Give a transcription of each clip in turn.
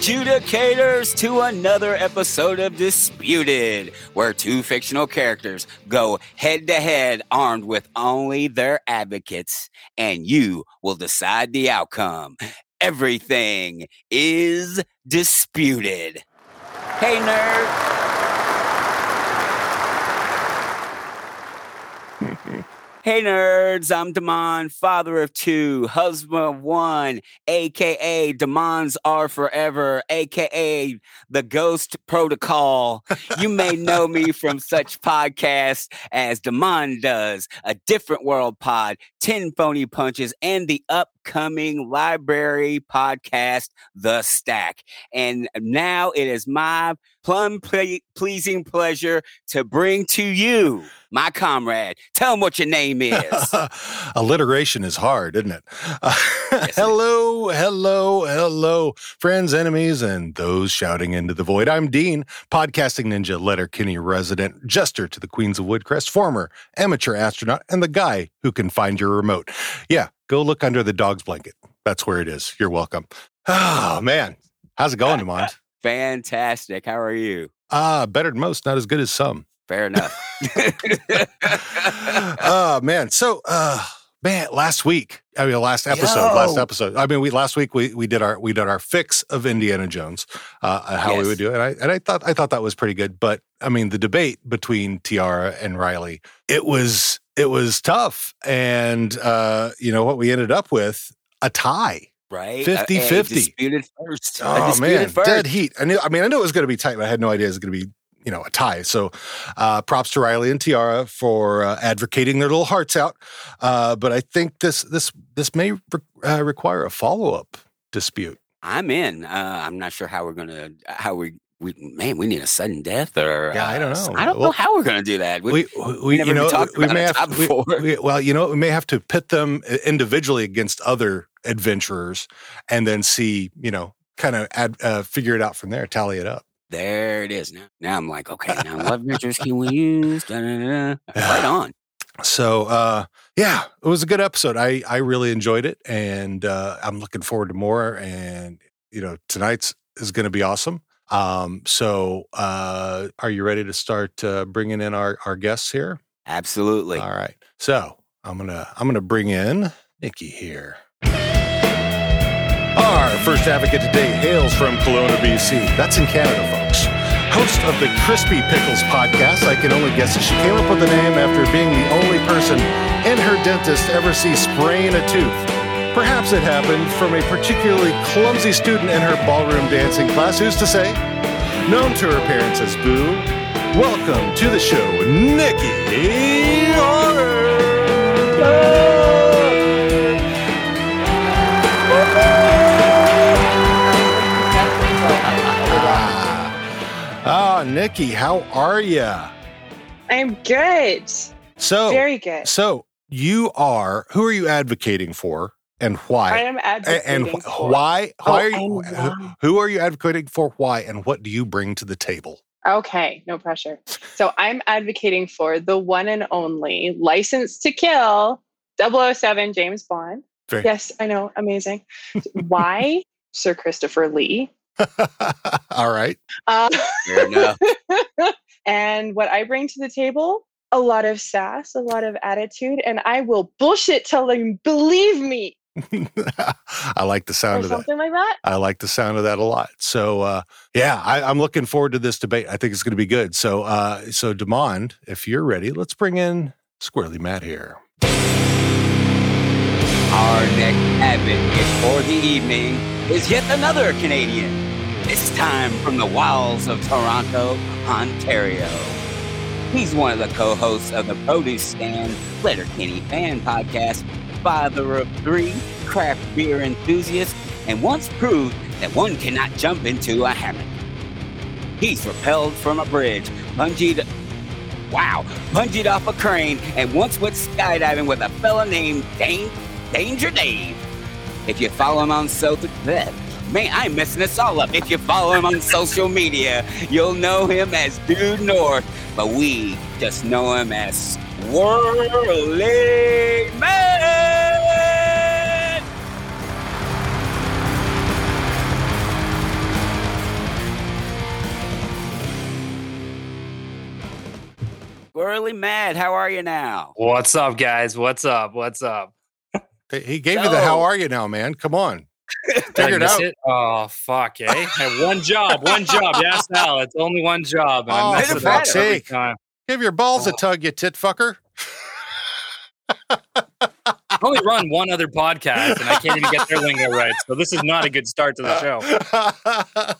Adjudicators, to another episode of Disputed, where two fictional characters go head to head armed with only their advocates, and you will decide the outcome. Everything is disputed. Hey, nerd. Hey nerds, I'm Damon, father of two, husband of one, aka Demons Are Forever, aka The Ghost Protocol. You may know me from such podcasts as Demon Does, A Different World Pod, 10 Phony Punches, and the upcoming library podcast, The Stack. And now it is my plum ple- pleasing pleasure to bring to you my comrade. Tell him what your name is. Alliteration is hard, isn't it? Hello, hello, hello, friends, enemies, and those shouting into the void. I'm Dean, podcasting ninja, Letterkenny resident, jester to the Queens of Woodcrest, former amateur astronaut, and the guy who can find your remote. Yeah, go look under the dog's blanket. That's where it is. You're welcome. Oh, man. How's it going, Demont? Fantastic. How are you? Ah, uh, better than most, not as good as some. Fair enough. oh man. So uh man, last week, I mean last episode, Yo. last episode. I mean, we last week we we did our we did our fix of Indiana Jones, uh how yes. we would do it. And I and I thought I thought that was pretty good. But I mean the debate between Tiara and Riley, it was it was tough. And uh, you know, what we ended up with, a tie right? 50 uh, 50. Disputed first. Oh, disputed man. First. Dead heat. I knew, I mean, I knew it was going to be tight, but I had no idea it was going to be you know a tie. So uh, props to Riley and Tiara for uh, advocating their little hearts out. Uh, but I think this this this may re- uh, require a follow up dispute. I'm in. Uh, I'm not sure how we're gonna how we. We, man, we need a sudden death, or yeah, I don't uh, know. I don't well, know how we're going to do that. We, we, we you know, we may have we, well, you know, we may have to pit them individually against other adventurers, and then see, you know, kind of uh, figure it out from there, tally it up. There it is. Now, now I'm like, okay, now what measures can we use? Da, da, da. Right on. So, uh, yeah, it was a good episode. I I really enjoyed it, and uh, I'm looking forward to more. And you know, tonight's is going to be awesome. Um, so, uh, are you ready to start uh, bringing in our our guests here? Absolutely. All right. So I'm gonna I'm gonna bring in Nikki here. Our first advocate today hails from Kelowna, BC. That's in Canada, folks. Host of the Crispy Pickles podcast, I can only guess that she came up with the name after being the only person in her dentist to ever see spraying a tooth. Perhaps it happened from a particularly clumsy student in her ballroom dancing class, who's to say? Known to her parents as Boo, welcome to the show, Nikki. Nikki, how are you? I'm good. So very good. So you are. Who are you advocating for, and why? I am advocating and, for. why? Why oh, are you? Oh, who, um, who are you advocating for? Why? And what do you bring to the table? Okay, no pressure. So I'm advocating for the one and only license to kill 007 James Bond. Very. Yes, I know, amazing. Why Sir Christopher Lee? All right. Um, Fair enough. and what I bring to the table, a lot of sass, a lot of attitude, and I will bullshit till them believe me. I like the sound or of something that. like that. I like the sound of that a lot. So uh, yeah, I, am looking forward to this debate. I think it's going to be good. So uh, so Demond, if you're ready, let's bring in Squirrely Matt here. Our next advocate for the evening is yet another Canadian. This time from the wilds of Toronto, Ontario. He's one of the co-hosts of the Produce Stand Letterkenny fan podcast, father of three, craft beer enthusiast, and once proved that one cannot jump into a hammock. He's repelled from a bridge, bungeed wow, bungeed off a crane, and once went skydiving with a fella named Dane Danger Dave. If you follow him on social, Man, I'm messing us all up. If you follow him on social media, you'll know him as Dude North, but we just know him as Swirling Man. Swirly Mad, how are you now? What's up, guys? What's up? What's up? He gave so, the how are you now, man. Come on. Figure it out. It? Oh fuck, eh? I have one job, one job. Yes, Al. It's only one job. And oh, for fuck's sake. Give your balls oh. a tug, you tit fucker. I only run one other podcast and I can't even get their lingo right. So this is not a good start to the show.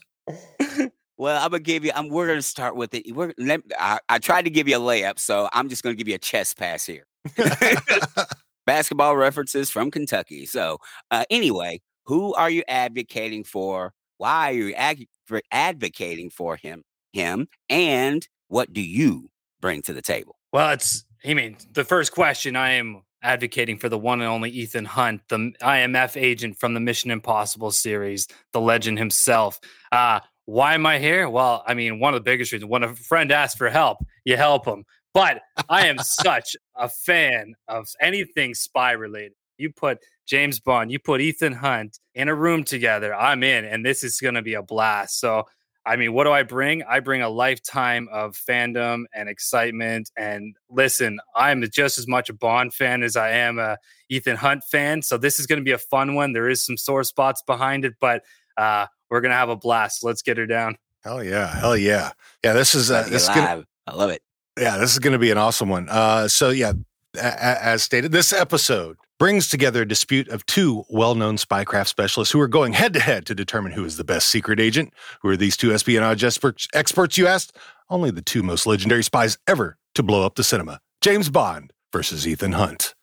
well, I'm gonna give you. I'm. We're gonna start with it. We're. Let, I, I tried to give you a layup, so I'm just gonna give you a chest pass here. Basketball references from Kentucky. So uh, anyway, who are you advocating for? Why are you ag- advocating for him? Him and what do you bring to the table? Well, it's. I mean, the first question I am advocating for the one and only Ethan Hunt, the IMF agent from the Mission Impossible series, the legend himself. Uh, why am I here? Well, I mean, one of the biggest reasons when a friend asks for help, you help them. But I am such a fan of anything spy related. You put James Bond, you put Ethan Hunt in a room together, I'm in, and this is going to be a blast. So I mean, what do I bring? I bring a lifetime of fandom and excitement. And listen, I'm just as much a Bond fan as I am a Ethan Hunt fan. So this is going to be a fun one. There is some sore spots behind it, but uh, we're going to have a blast. Let's get her down. Hell yeah. Hell yeah. Yeah, this is uh, this is gonna, I love it. Yeah, this is going to be an awesome one. Uh, so yeah, a- as stated, this episode brings together a dispute of two well known spycraft specialists who are going head to head to determine who is the best secret agent. Who are these two espionage experts, you asked? Only the two most legendary spies ever to blow up the cinema James Bond versus Ethan Hunt.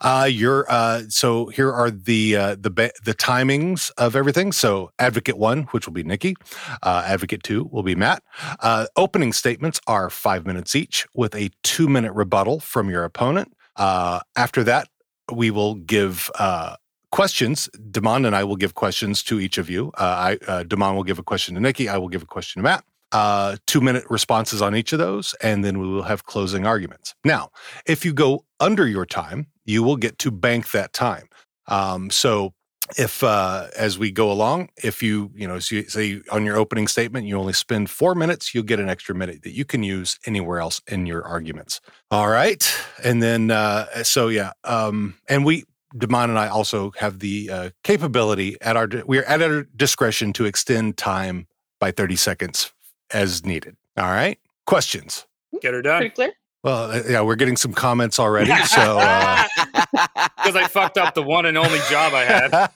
Uh, you're uh, so here are the uh, the the timings of everything. So Advocate one, which will be Nikki, uh, Advocate two will be Matt. Uh, opening statements are five minutes each, with a two minute rebuttal from your opponent. Uh, after that, we will give uh, questions. Damon and I will give questions to each of you. Uh, I, uh, Damon will give a question to Nikki. I will give a question to Matt. Uh, two minute responses on each of those, and then we will have closing arguments. Now, if you go under your time, you will get to bank that time. Um, so if uh, as we go along, if you you know so you, say on your opening statement you only spend four minutes, you'll get an extra minute that you can use anywhere else in your arguments. All right, and then uh, so yeah, um, and we Demond and I also have the uh, capability at our we are at our discretion to extend time by thirty seconds as needed. All right, questions. Get her done. Pretty clear. Well, uh, yeah, we're getting some comments already. So, uh, because I fucked up the one and only job I had.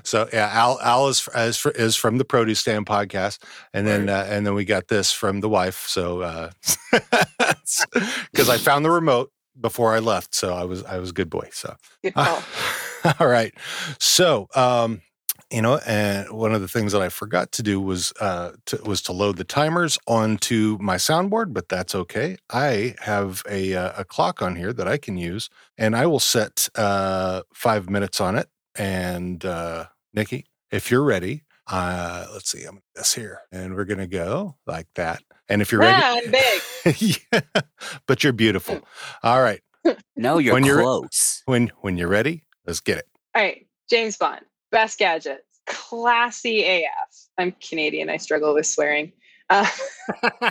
so yeah, Al Al is is, is from the Produce Stand podcast, and then uh, and then we got this from the wife. So because I found the remote before I left, so I was I was a good boy. So good all right, so um, you know and one of the things that i forgot to do was uh to, was to load the timers onto my soundboard but that's okay. I have a uh, a clock on here that i can use and i will set uh five minutes on it. And uh nikki if you're ready uh let's see i'm this here and we're gonna go like that. And if you're yeah, ready I'm big. Yeah, but you're beautiful. All right. No you're when close. you're, when when you're ready let's get it. All right james bond Best gadgets, classy AF. I'm Canadian. I struggle with swearing. Uh,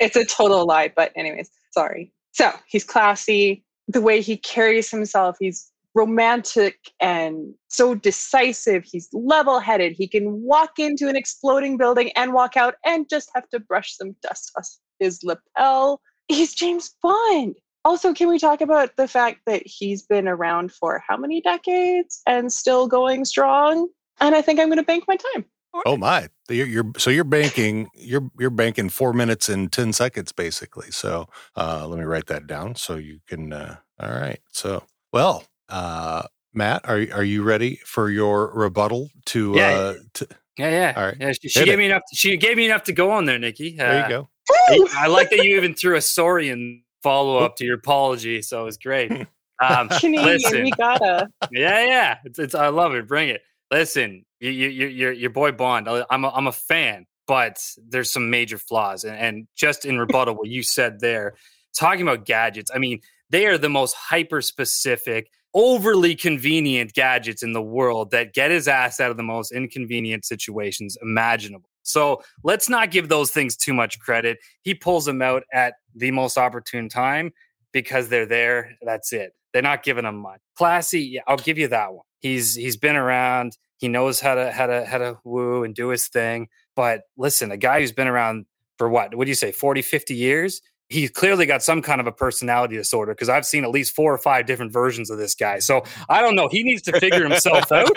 it's a total lie, but anyways, sorry. So he's classy. The way he carries himself, he's romantic and so decisive. He's level headed. He can walk into an exploding building and walk out and just have to brush some dust off his lapel. He's James Bond also, can we talk about the fact that he's been around for how many decades and still going strong? And I think I'm going to bank my time. Oh my! You're, you're, so you're banking you're you're banking four minutes and ten seconds basically. So uh, let me write that down so you can. Uh, all right. So well, uh, Matt, are are you ready for your rebuttal to? Yeah. Uh, to, yeah, yeah. All right. Yeah, she, she gave it. me enough. She gave me enough to go on there, Nikki. there you uh, go. I, I like that you even threw a sorry in follow up to your apology. So it was great. Um, Canadian, listen, we gotta. Yeah, yeah. It's, it's, I love it. Bring it. Listen, you, you, you, your boy Bond. I'm a, I'm a fan, but there's some major flaws. And, and just in rebuttal, what you said there, talking about gadgets. I mean, they are the most hyper specific, overly convenient gadgets in the world that get his ass out of the most inconvenient situations imaginable. So let's not give those things too much credit. He pulls them out at the most opportune time because they're there. That's it. They're not giving him much. Classy, yeah, I'll give you that one. He's he's been around. He knows how to how to how to woo and do his thing. But listen, a guy who's been around for what? What do you say, 40, 50 years? He's clearly got some kind of a personality disorder because I've seen at least four or five different versions of this guy. So I don't know. He needs to figure himself out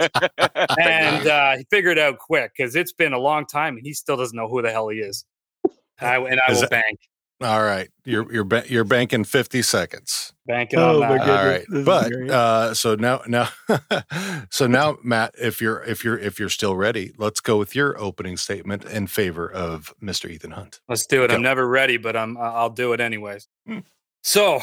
and uh, he figured out quick because it's been a long time and he still doesn't know who the hell he is. I, and I is will that, bank. All right, you're you're you're banking fifty seconds. Banking oh, on that. All right, but uh, so now now so now Matt, if you're if you're if you're still ready, let's go with your opening statement in favor of Mr. Ethan Hunt. Let's do it. Go. I'm never ready, but I'm I'll do it anyways. Hmm. So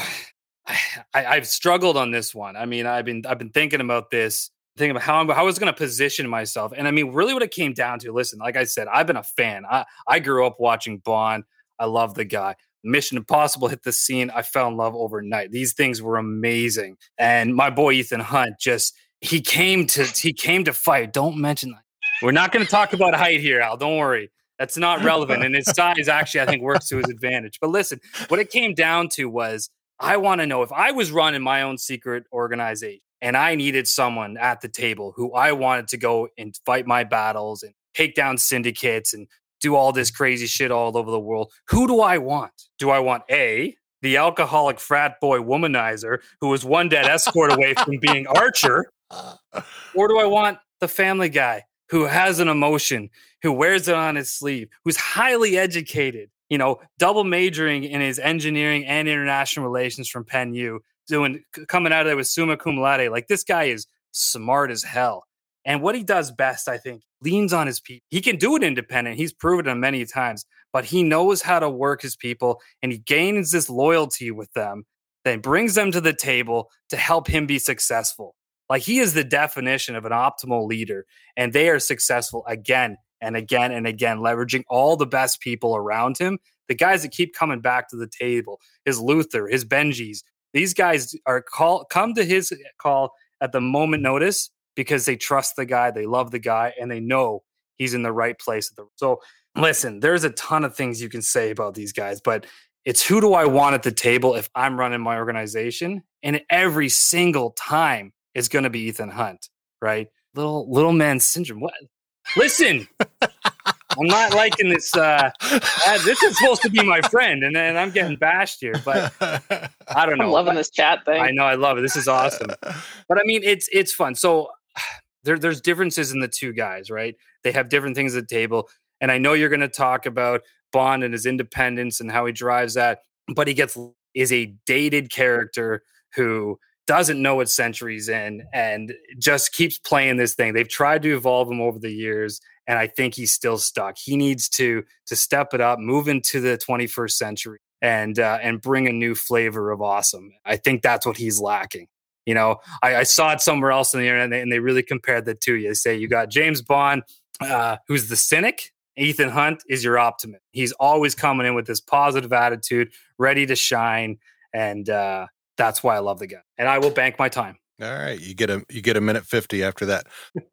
I, have struggled on this one. I mean, I've been I've been thinking about this, thinking about how I'm, how I was going to position myself, and I mean, really, what it came down to. Listen, like I said, I've been a fan. I I grew up watching Bond. I love the guy. Mission Impossible hit the scene. I fell in love overnight. These things were amazing. And my boy Ethan Hunt just he came to he came to fight. Don't mention that. We're not going to talk about height here, Al. Don't worry. That's not relevant. And his size actually, I think, works to his advantage. But listen, what it came down to was I want to know if I was running my own secret organization and I needed someone at the table who I wanted to go and fight my battles and take down syndicates and do all this crazy shit all over the world. Who do I want? Do I want A, the alcoholic frat boy womanizer who was one dead escort away from being Archer? Or do I want the family guy who has an emotion, who wears it on his sleeve, who's highly educated, you know, double majoring in his engineering and international relations from Penn U, doing coming out of there with summa cum laude. Like this guy is smart as hell. And what he does best, I think, leans on his people. He can do it independent. He's proven it many times, but he knows how to work his people and he gains this loyalty with them that brings them to the table to help him be successful. Like he is the definition of an optimal leader, and they are successful again and again and again, leveraging all the best people around him. The guys that keep coming back to the table, his Luther, his Benjis, these guys are call come to his call at the moment notice because they trust the guy, they love the guy, and they know he's in the right place. At the, so, listen, there's a ton of things you can say about these guys, but it's who do I want at the table if I'm running my organization? And every single time it's going to be Ethan Hunt, right? Little little man syndrome. What? Listen, I'm not liking this. Uh, uh, this is supposed to be my friend, and then I'm getting bashed here. But I don't know. I'm loving this chat thing. I know. I love it. This is awesome. But I mean, it's it's fun. So there, there's differences in the two guys, right? They have different things at the table. And I know you're going to talk about Bond and his independence and how he drives that, but he gets is a dated character who doesn't know what centuries in and just keeps playing this thing. They've tried to evolve him over the years, and I think he's still stuck. He needs to to step it up, move into the 21st century, and uh, and bring a new flavor of awesome. I think that's what he's lacking. You know, I, I saw it somewhere else on the internet, and they, and they really compared the two. You say you got James Bond, uh, who's the cynic. Ethan Hunt is your optimist. He's always coming in with this positive attitude, ready to shine, and uh, that's why I love the guy. And I will bank my time. All right, you get a you get a minute fifty after that.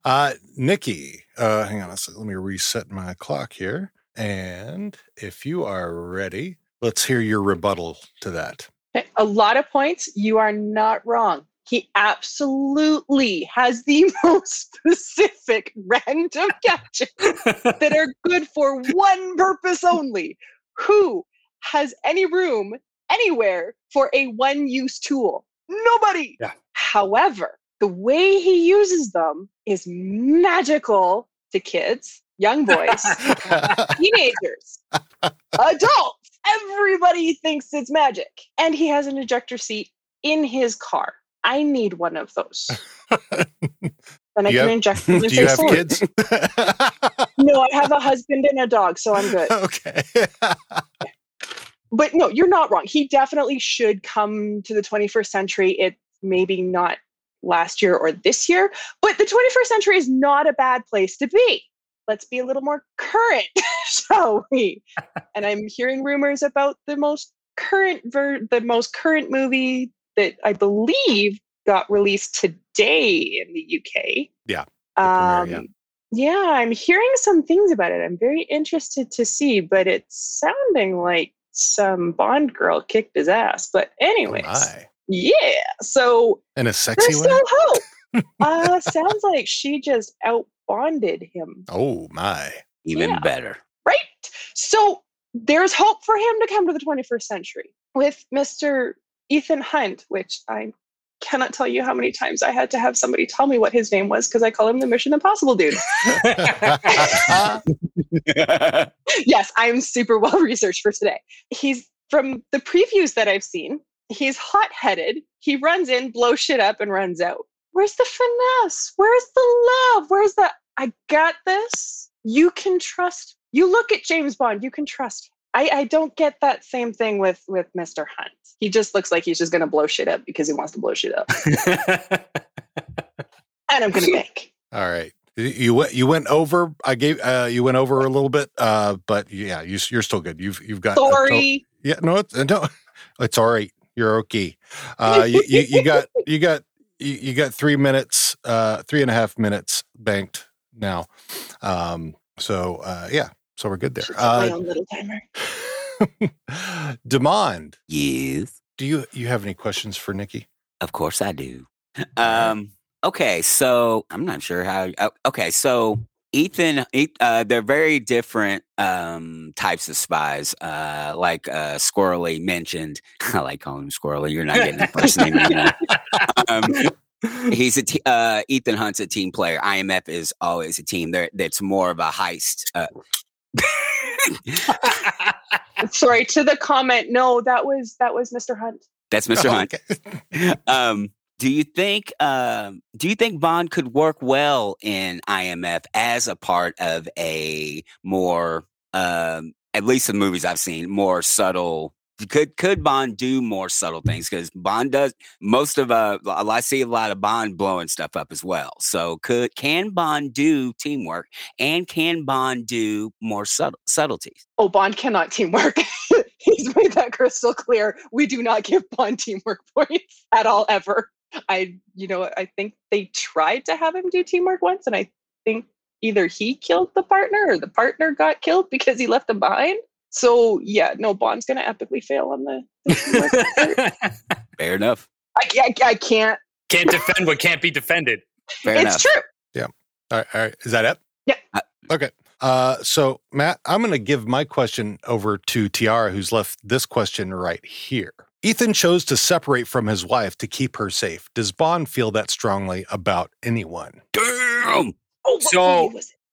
Uh, Nikki, uh, hang on a second. Let me reset my clock here. And if you are ready, let's hear your rebuttal to that. A lot of points. You are not wrong he absolutely has the most specific random gadgets that are good for one purpose only. Who has any room anywhere for a one use tool? Nobody. Yeah. However, the way he uses them is magical to kids, young boys, teenagers, adults. Everybody thinks it's magic. And he has an ejector seat in his car. I need one of those. then I can have, inject them. Do you have forward. kids? no, I have a husband and a dog, so I'm good. Okay. but no, you're not wrong. He definitely should come to the 21st century. It maybe not last year or this year, but the 21st century is not a bad place to be. Let's be a little more current, shall we? and I'm hearing rumors about the most current ver- the most current movie that I believe got released today in the UK. Yeah. Um, yeah. Yeah, I'm hearing some things about it. I'm very interested to see, but it's sounding like some Bond girl kicked his ass. But anyways, oh yeah. So in a sexy way. Still hope. uh, sounds like she just out bonded him. Oh my! Even yeah. better. Right. So there's hope for him to come to the 21st century with Mr. Ethan Hunt, which I cannot tell you how many times I had to have somebody tell me what his name was because I call him the Mission Impossible dude. yes, I'm super well researched for today. He's from the previews that I've seen, he's hot headed. He runs in, blows shit up, and runs out. Where's the finesse? Where's the love? Where's the I got this? You can trust. You look at James Bond, you can trust I, I don't get that same thing with with Mr. Hunt. He just looks like he's just gonna blow shit up because he wants to blow shit up. and I'm gonna bank. All right. You went. You went over. I gave. Uh, you went over a little bit. Uh, but yeah, you, are still good. You've you've got. Sorry. To- yeah. No. It's, no. It's all right. You're okay. Uh, you, you, you got you got you, you got three minutes. Uh, three and a half minutes banked now. Um. So uh, yeah. So we're good there. Uh, my own little timer. Demand. Yes. Do you you have any questions for Nikki? Of course I do. Um. Okay. So I'm not sure how. Uh, okay. So Ethan, uh, they're very different um, types of spies. Uh, like uh, Squirrely mentioned, I like calling him Squirrely. You're not getting the first name. um, he's a t- uh, Ethan Hunt's a team player. IMF is always a team. There, that's more of a heist. Uh, Sorry to the comment. No, that was that was Mr. Hunt. That's Mr. Oh, Hunt. Okay. um, do you think um, do you think Bond could work well in IMF as a part of a more um, at least the movies I've seen more subtle could could Bond do more subtle things? Because Bond does most of uh, I see a lot of Bond blowing stuff up as well. So could can Bond do teamwork and can Bond do more subtle subtleties? Oh, Bond cannot teamwork. He's made that crystal clear. We do not give Bond teamwork points at all ever. I you know I think they tried to have him do teamwork once, and I think either he killed the partner or the partner got killed because he left him behind. So yeah, no, Bond's gonna epically fail on the. the Fair enough. I, I, I, can't. Can't defend what can't be defended. Fair it's enough. true. Yeah. All right. All right. Is that it? Yeah. Uh, okay. Uh, so Matt, I'm going to give my question over to Tiara, who's left this question right here. Ethan chose to separate from his wife to keep her safe. Does Bond feel that strongly about anyone? Damn. Oh, so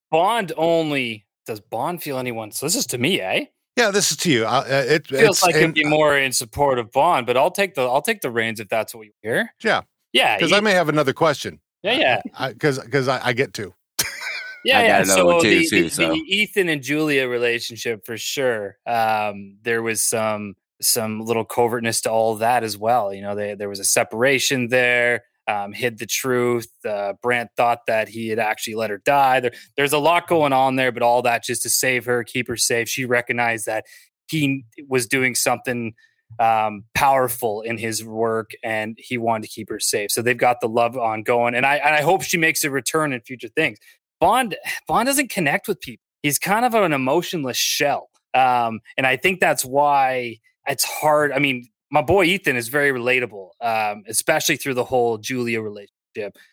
Bond only does Bond feel anyone? So this is to me, eh? Yeah, this is to you. Uh, it feels like it'd be more in support of Bond, but I'll take the I'll take the reins if that's what you hear. Yeah, yeah, because I may have another question. Yeah, yeah, because because I, I, I, get to. yeah, yeah. So, the, too, the, so. the, Ethan and Julia relationship for sure. Um, there was some some little covertness to all of that as well. You know, they, there was a separation there um, hid the truth. Uh, Brandt thought that he had actually let her die. There, there's a lot going on there, but all that just to save her, keep her safe. She recognized that he was doing something um, powerful in his work, and he wanted to keep her safe. So they've got the love ongoing, and I and I hope she makes a return in future things. Bond Bond doesn't connect with people. He's kind of an emotionless shell, um, and I think that's why it's hard. I mean, my boy Ethan is very relatable, um, especially through the whole Julia relationship.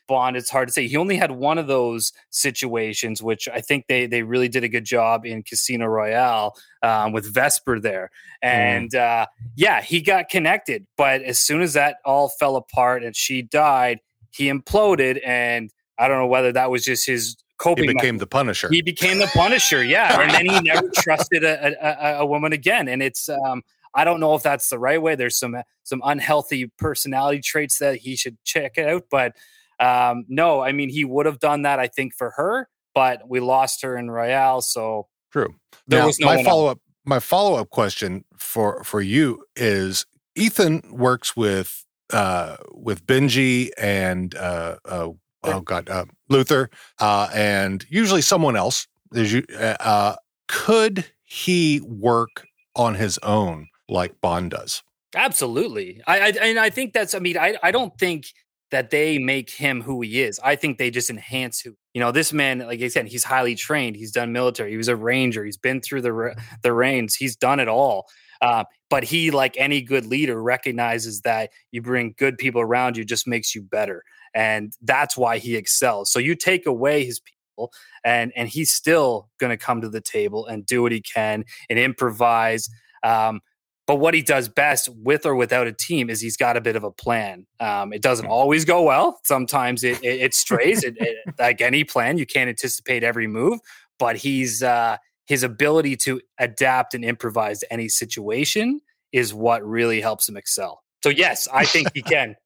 Bond, it's hard to say. He only had one of those situations, which I think they they really did a good job in Casino Royale um, with Vesper there. And mm. uh, yeah, he got connected, but as soon as that all fell apart and she died, he imploded. And I don't know whether that was just his coping. He became the Punisher. He became the Punisher, yeah. and then he never trusted a, a, a, woman again. And it's um, I don't know if that's the right way. There's some some unhealthy personality traits that he should check out. But um, no, I mean he would have done that. I think for her, but we lost her in Royale, so true. There now, was no my follow up. My follow up question for for you is: Ethan works with uh, with Benji and uh, uh, oh god uh, Luther uh, and usually someone else. There's you. Uh, could he work on his own like Bond does. Absolutely. I, I and I think that's I mean I I don't think that they make him who he is. I think they just enhance who. You know, this man, like I said, he's highly trained. He's done military. He was a ranger. He's been through the the reins. He's done it all. Uh, but he, like any good leader, recognizes that you bring good people around you just makes you better, and that's why he excels. So you take away his people, and and he's still going to come to the table and do what he can and improvise. Um, but what he does best with or without a team is he's got a bit of a plan. Um, it doesn't hmm. always go well. Sometimes it, it, it strays. it, it, like any plan, you can't anticipate every move. But he's uh, his ability to adapt and improvise to any situation is what really helps him excel. So yes, I think he can.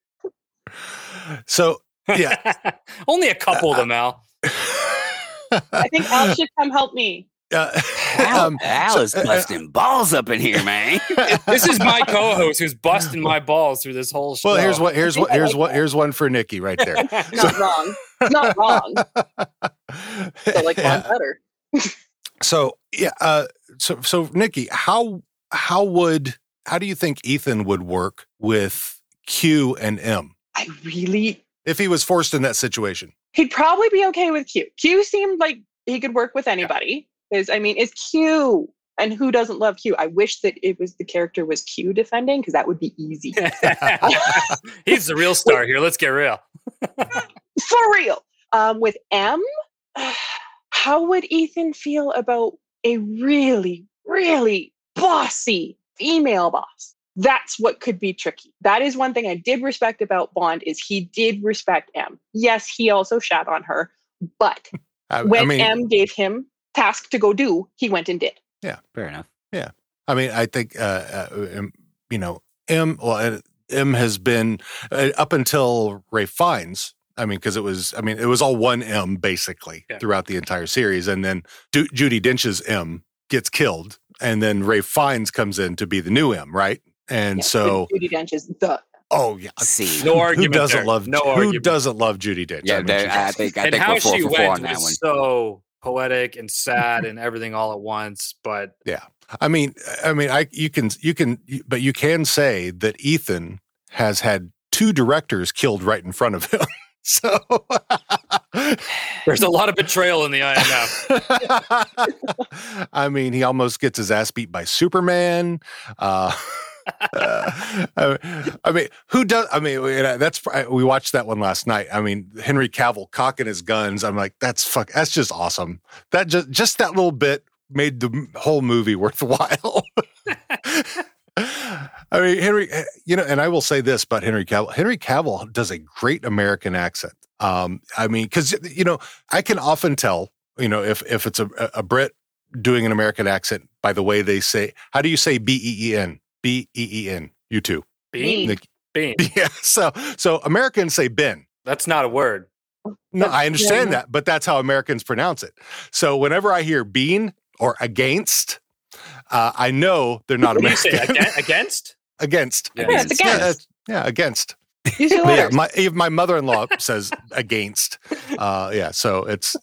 so yeah, only a couple uh, of them, Al. I think Al should come help me. Uh, Al, um, Al so, is uh, busting uh, balls up in here, man. this is my co-host who's busting my balls through this whole show. Well, here's what here's what here's what here's one for Nikki right there. Not so, wrong. Not wrong. So like yeah. better. so yeah, uh, so so Nikki, how how would how do you think Ethan would work with Q and M? I really if he was forced in that situation. He'd probably be okay with Q. Q seemed like he could work with anybody is I mean, it's Q. And who doesn't love Q? I wish that it was the character was Q defending because that would be easy. He's the real star here. Let's get real. For real. Um, with M, how would Ethan feel about a really, really bossy female boss? That's what could be tricky. That is one thing I did respect about Bond is he did respect M. Yes, he also shat on her, but I, when I mean, M gave him task to go do, he went and did. Yeah, fair enough. Yeah, I mean, I think uh, uh, you know, M. Well, M has been uh, up until Ralph Fiennes. I mean, because it was, I mean, it was all one M basically yeah. throughout the entire series, and then du- Judi Dench's M gets killed, and then Ralph Fiennes comes in to be the new M, right? And yeah, so Judi Dench is the Oh yeah, see, no argument. Who doesn't there. love? No who argument. doesn't love Judi Dench? Yeah, I, mean, I think I and think how we're four she for went four on that one. So poetic and sad and everything all at once. But yeah, I mean, I mean, I you can you can, but you can say that Ethan has had two directors killed right in front of him. So there's a lot of betrayal in the IMF. I mean, he almost gets his ass beat by Superman. Uh, uh, I mean, who does? I mean, that's we watched that one last night. I mean, Henry Cavill cocking his guns. I'm like, that's fuck. That's just awesome. That just just that little bit made the whole movie worthwhile. I mean, Henry, eh, you know, and I will say this about Henry Cavill. Henry Cavill does a great American accent. Um, I mean, because you know, I can often tell, you know, if if it's a, a Brit doing an American accent by the way they say, how do you say B E E N? B E E N. You too. Bean. Bean. Yeah. So so Americans say Ben. That's not a word. No, I understand yeah. that, but that's how Americans pronounce it. So whenever I hear bean or against, uh, I know they're not American. against? against. Yeah, against. It's against. Yeah, yeah against. yeah, my my mother-in-law says against. Uh, yeah, so it's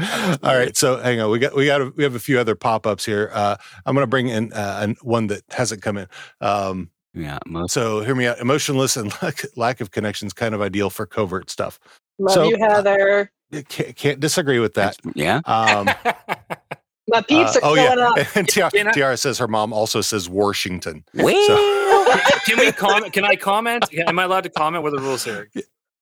all right, so hang on. We got we got a, we have a few other pop ups here. Uh, I'm going to bring in uh, one that hasn't come in. Um, yeah. Most. So hear me out. Emotionless and lack, lack of connections kind of ideal for covert stuff. Love so, you, Heather. Uh, can't, can't, disagree with that. Yeah. Um, My peeps uh, are oh, yeah. up. And Tiara, Tiara, says her mom also says Washington. Well, so. can we comment? Can I comment? Am I allowed to comment? What are the rules here?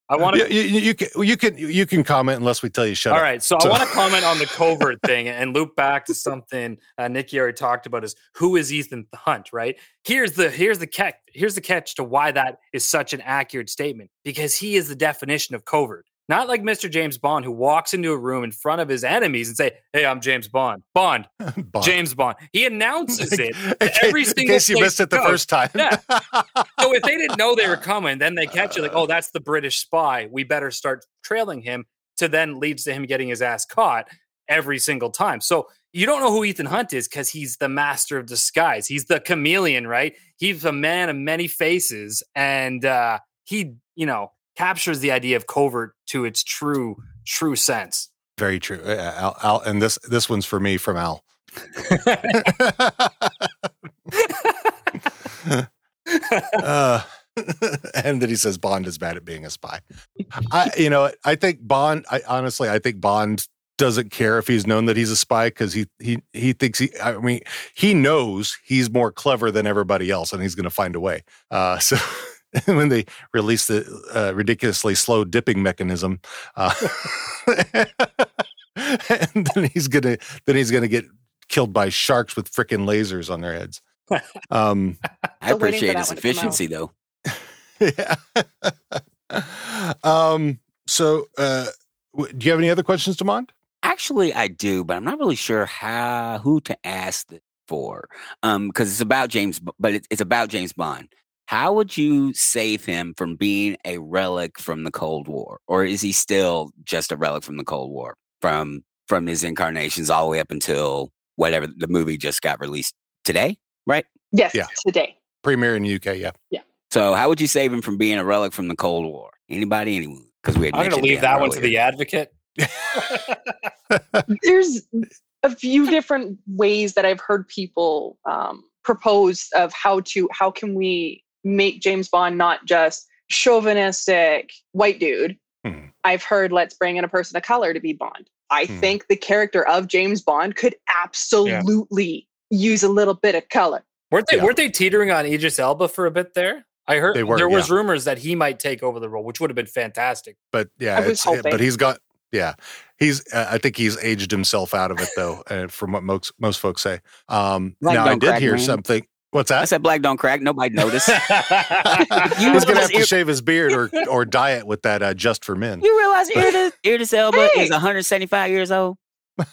I want to. You, you, you, can you can you can comment unless we tell you shut All up. All right, so, so. I want to comment on the covert thing and loop back to something uh, Nikki already talked about: is who is Ethan Hunt? Right here's the here's the catch here's the catch to why that is such an accurate statement because he is the definition of covert. Not like Mr. James Bond, who walks into a room in front of his enemies and say, "Hey, I'm James Bond." Bond, Bond. James Bond. He announces it every single. In case you missed it the first time. yeah. So if they didn't know they were coming, then they catch you like, "Oh, that's the British spy. We better start trailing him." To then leads to him getting his ass caught every single time. So you don't know who Ethan Hunt is because he's the master of disguise. He's the chameleon, right? He's a man of many faces, and uh, he, you know, captures the idea of covert to its true true sense. Very true, Al, Al, and this this one's for me from Al. uh, and then he says Bond is bad at being a spy. I, you know, I think Bond. I honestly, I think Bond doesn't care if he's known that he's a spy because he he he thinks he. I mean, he knows he's more clever than everybody else, and he's going to find a way. Uh, so. when they release the uh, ridiculously slow dipping mechanism, uh, and then he's gonna then he's gonna get killed by sharks with freaking lasers on their heads. Um, I appreciate his efficiency, though. yeah. um. So, uh, do you have any other questions, Demond? Actually, I do, but I'm not really sure how who to ask this for. Um, because it's about James, but it's, it's about James Bond. How would you save him from being a relic from the Cold War, or is he still just a relic from the Cold War from from his incarnations all the way up until whatever the movie just got released today, right? Yes, yeah. today. Premiere in the UK, yeah. Yeah. So how would you save him from being a relic from the Cold War? Anybody, anyone? Because we I'm going to leave that earlier. one to the advocate. There's a few different ways that I've heard people um, propose of how to how can we make James Bond not just chauvinistic white dude. Hmm. I've heard let's bring in a person of color to be Bond. I hmm. think the character of James Bond could absolutely yeah. use a little bit of color. Weren't they yeah. weren't they teetering on Idris Elba for a bit there? I heard were, there was yeah. rumors that he might take over the role, which would have been fantastic. But yeah, but he's got yeah, he's. Uh, I think he's aged himself out of it though, uh, from what most most folks say. Um, now I did hear man. something. What's that? I said black don't crack. Nobody noticed. he's gonna have to shave his beard or or diet with that uh, just for men. You realize Idris, Idris Elba hey. is 175 years old.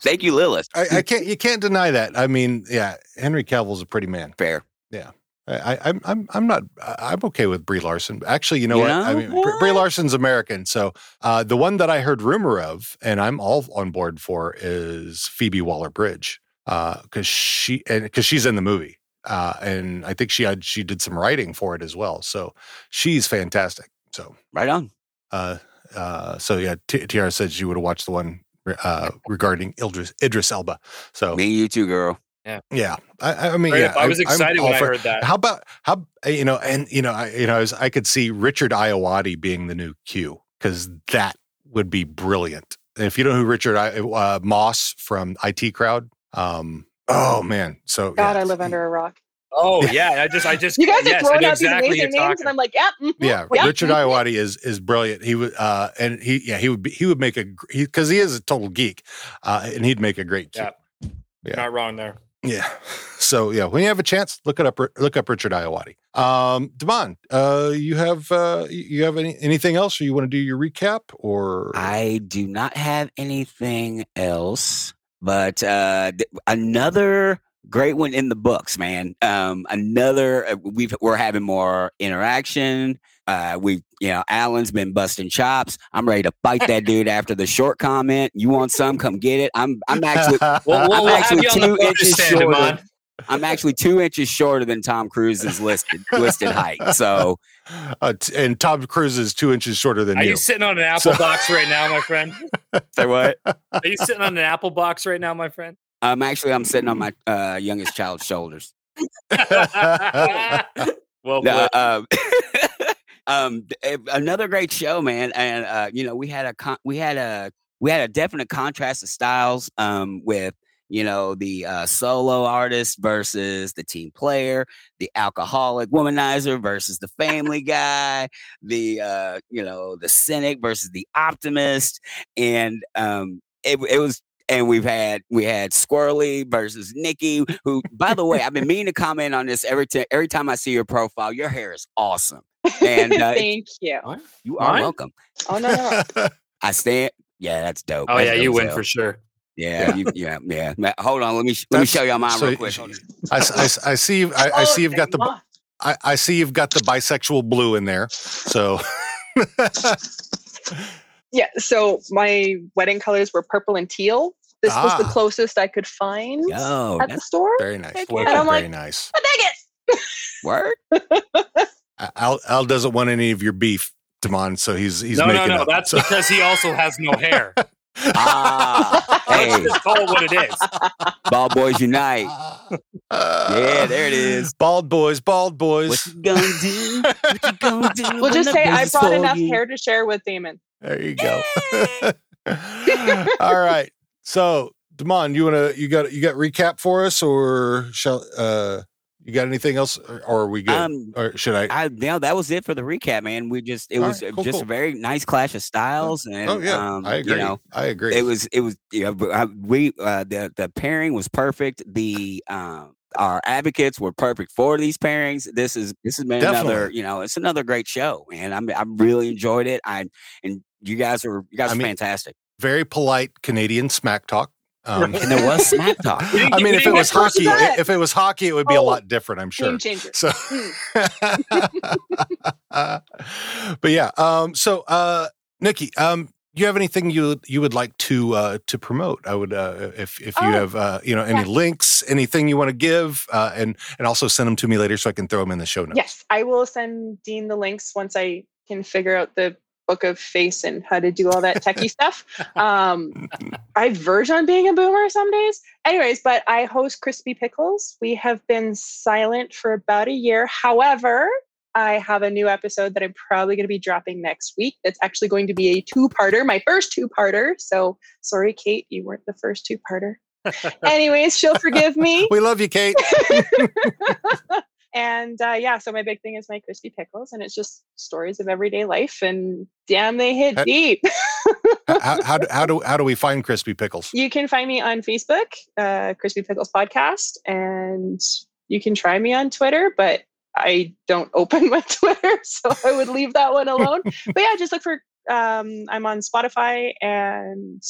Thank you, Lilith. I, I, can't. You can't deny that. I mean, yeah, Henry Cavill's a pretty man. Fair. Yeah. I, I'm I'm I'm not I'm okay with Brie Larson. Actually, you know what? I mean, what? Brie Larson's American. So uh, the one that I heard rumor of, and I'm all on board for, is Phoebe Waller Bridge, because uh, she and because she's in the movie, uh, and I think she had she did some writing for it as well. So she's fantastic. So right on. Uh, uh, so yeah, Tiara said she would have watched the one uh, regarding Idris, Idris Elba. So me, you too, girl. Yeah, yeah. I, I mean, yeah, I was excited when I heard that. How about how you know, and you know, I, you know, I, was, I could see Richard Ayoade being the new Q because that would be brilliant. And if you know who Richard uh, Moss from IT Crowd, um, oh man, so God, yeah. I live under a rock. Oh yeah, I just I just you guys are throwing out exactly these amazing names, and I'm like, yeah, mm-hmm, yeah. Yep. Richard Ayoade is is brilliant. He would uh, and he yeah he would be, he would make a because he, he, is a total geek, uh, and he'd make a great Q. Yeah. yeah, not wrong there. Yeah. So yeah, when you have a chance, look it up. Look up Richard Ayoade. Um, Devon, uh, you have uh, you have any anything else, or you want to do your recap? Or I do not have anything else, but uh, th- another great one in the books, man. Um, another uh, we've we're having more interaction. Uh, we, you know, Alan's been busting chops. I'm ready to fight that dude after the short comment. You want some? Come get it. I'm, I'm actually, well, I'm actually two inches shorter. I'm actually two inches shorter than Tom Cruise's listed listed height. So, uh, t- and Tom Cruise is two inches shorter than Are you. you sitting on an apple so- box right now, my friend? Say what? Are you sitting on an apple box right now, my friend? I'm actually I'm sitting on my uh, youngest child's shoulders. well, no, uh, um, eh, another great show, man. And uh, you know, we had a con- we had a we had a definite contrast of styles um, with you know the uh, solo artist versus the team player, the alcoholic womanizer versus the family guy, the uh, you know the cynic versus the optimist, and um, it, it was and we've had we had Squirrely versus Nikki, who, by the way, I've been meaning to comment on this every time every time I see your profile. Your hair is awesome. And uh, thank you. You are Mine? welcome. Oh no, no. I stand. Yeah, that's dope. Oh that's yeah, dope you win for sure. Yeah, yeah, you, yeah, yeah. Hold on, let me let me show y'all mine so real quick. I, I, I see. I, I see you've got the. I, I see you've got the bisexual blue in there. So. yeah. So my wedding colors were purple and teal. This ah. was the ah. closest I could find Yo, at the store. Very nice. And I'm very like, nice. I dig it. Word. Al, Al doesn't want any of your beef, Demond, so he's he's no, making no, no. Up, That's so. because he also has no hair. Ah, hey, Just call it what it is. Bald Boys Unite. Yeah, there it is. Bald boys, bald boys. What you gonna do? What you gonna do? We'll just say I brought enough you? hair to share with Damon. There you go. All right. So, Damon, you wanna you got you got recap for us, or shall uh you got anything else, or, or are we good? Um, or should I? I yeah, that was it for the recap, man. We just it All was right, cool, just cool. a very nice clash of styles, and oh yeah, um, I agree. You know, I agree. it was it was yeah, but I, we uh, the the pairing was perfect. The um our advocates were perfect for these pairings. This is this has been another you know it's another great show, and I'm I really enjoyed it. I and you guys are you guys I are mean, fantastic. Very polite Canadian smack talk. Um, And there was smack talk. I mean, if it was hockey, that. if it was hockey, it would be a Oh. lot different. I'm sure. Game changer. So, but yeah. Um, so, uh, Nikki, um, do you have anything you you would like to uh, to promote? I would uh, if if you Oh, have uh, you know any yeah. links, anything you want to give, uh, and and also send them to me later so I can throw them in the show notes. Yes, I will send Dean the links once I can figure out the book of face and how to do all that techie stuff. Um, I verge on being a boomer some days. Anyways, but I host Crispy Pickles. We have been silent for about a year. However, I have a new episode that I'm probably going to be dropping next week. That's actually going to be a two-parter, my first two-parter. So sorry, Kate, you weren't the first two-parter. Anyways, she'll forgive me. We love you, Kate. and uh, yeah, so my big thing is my crispy pickles, and it's just stories of everyday life, and damn, they hit Uh, deep. how, how do how do how do we find crispy pickles? you can find me on Facebook, uh, Crispy Pickles Podcast, and you can try me on Twitter, but I don't open my Twitter, so I would leave that one alone. but yeah, just look for. Um, I'm on Spotify and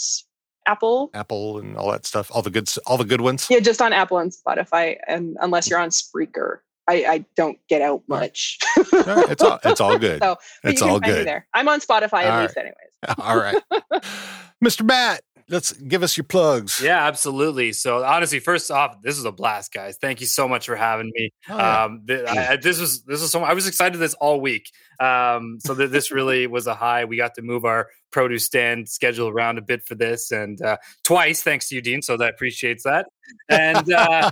Apple. Apple and all that stuff, all the good all the good ones. Yeah, just on Apple and Spotify, and unless you're on Spreaker, I, I don't get out much. No, it's all it's all good. So, but it's you can all find me good. there. I'm on Spotify at All least, anyways. All right, Mr. Matt, let's give us your plugs. Yeah, absolutely. So honestly, first off, this is a blast, guys. Thank you so much for having me. Oh, yeah. Um, th- I, I- this was this was so. I was excited this all week. Um, so th- this really was a high. We got to move our produce stand schedule around a bit for this, and uh, twice thanks to you, Dean. So that appreciates that. And uh,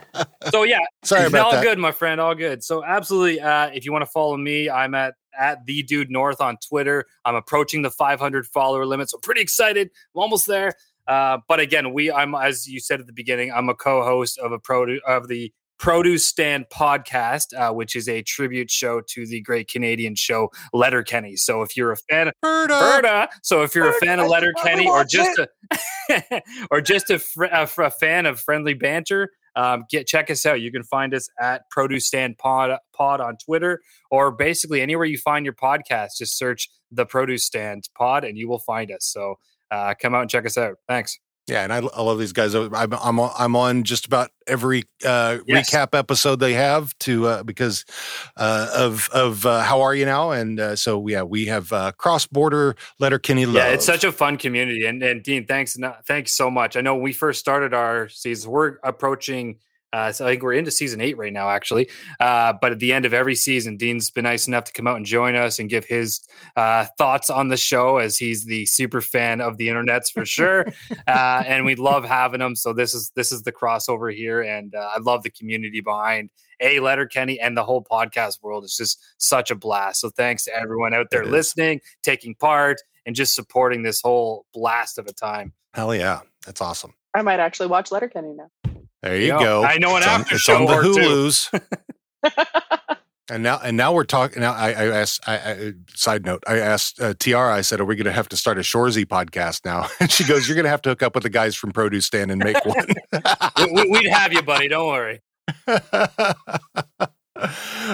so yeah, Sorry about all that. good, my friend. All good. So absolutely, uh, if you want to follow me, I'm at at the dude north on Twitter. I'm approaching the 500 follower limit, so pretty excited. I'm almost there. Uh, but again, we I'm as you said at the beginning, I'm a co-host of a pro of the Produce Stand podcast, uh, which is a tribute show to the great Canadian show Letterkenny. So if you're a fan of Berta. So if you're a fan of Letterkenny or just a or just a, fr- a, fr- a fan of friendly banter, um, get check us out. You can find us at Produce Stand Pod Pod on Twitter or basically anywhere you find your podcast. Just search the Produce Stand Pod and you will find us. So uh, come out and check us out. Thanks. Yeah, and I, I love these guys. I'm I'm on, I'm on just about every uh, Yes. recap episode they have to uh, because uh, of of uh, how are you now, and uh, so yeah, we have uh, cross border Letterkenny love. Yeah, it's such a fun community, and and Dean, thanks, thanks so much. I know we first started our season. We're approaching. Uh, so I think we're into season eight right now, actually. Uh, but at the end of every season, Dean's been nice enough to come out and join us and give his uh, thoughts on the show, as he's the super fan of the internets for sure. uh, and we love having him. So this is this is the crossover here, and uh, I love the community behind a Letterkenny and the whole podcast world. It's just such a blast. So thanks to everyone out there listening, taking part, and just supporting this whole blast of a time. hell yeah, that's awesome. I might actually watch Letterkenny now. There you Yeah, go. I know an It's on- after it's on the or. Hulu's. And now, and now we're talking. Now, I, I asked. I, I, side note: I asked uh, Tiara. I said, "Are we going to have to start a Shoresy podcast now?" And she goes, "You're going to have to hook up with the guys from Produce Stand and make one." We- we- We'd have you, buddy. Don't worry. All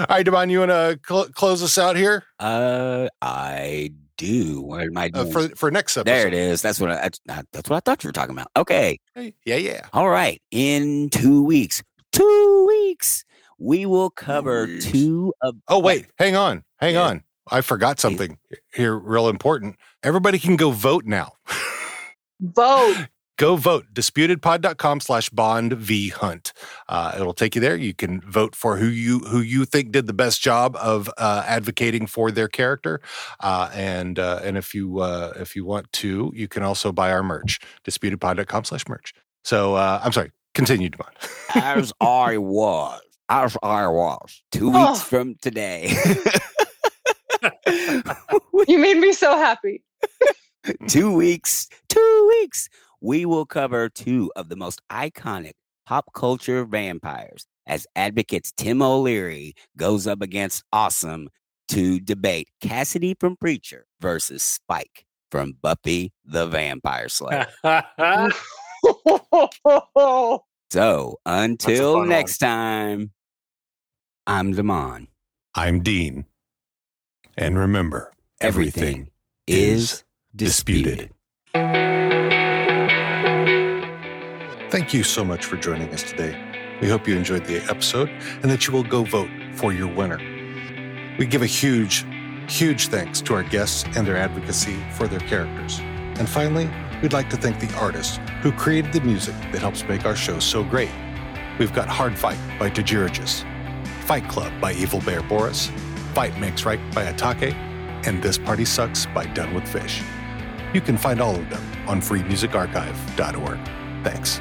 right, Devon, you want to cl- close us out here Uh, I do. What am I uh, doing? for for next episode? there it is. That's what I, that's, uh, that's what I thought you were talking about. Okay. Yeah, yeah. All right. In two weeks, two weeks, we will cover weeks. two of. Oh wait, hang on, hang Yeah. on. I forgot something here, real important. Everybody can go vote now. Vote. Go vote. Disputedpod.com slash bond v hunt. Uh, it'll take you there. You can vote for who you who you think did the best job of uh, advocating for their character. Uh, and uh, and if you uh, if you want to you can also buy our merch. Disputedpod.com slash merch. So uh, i'm sorry. Continue Devon. as i was. As i was. Two oh. weeks from today. You made me so happy. Two weeks. Two weeks we will cover two of the most iconic pop culture vampires as advocates Tim O'Leary goes up against Awesome to debate Cassidy from Preacher versus Spike from Buffy the Vampire Slayer. so until next one. time, I'm Damon. I'm Dean. And remember, everything, everything is disputed. disputed. Thank you so much for joining us today. We hope you enjoyed the episode and that you will go vote for your winner. We give a huge, huge thanks to our guests and their advocacy for their characters. And finally, we'd like to thank the artists who created the music that helps make our show so great. We've got Hard Fight by Tajirigis, Fight Club by Evil Bear Boris, Fight Makes Right by Atake, and This Party Sucks by Done with Fish. You can find all of them on freemusicarchive.org. Thanks.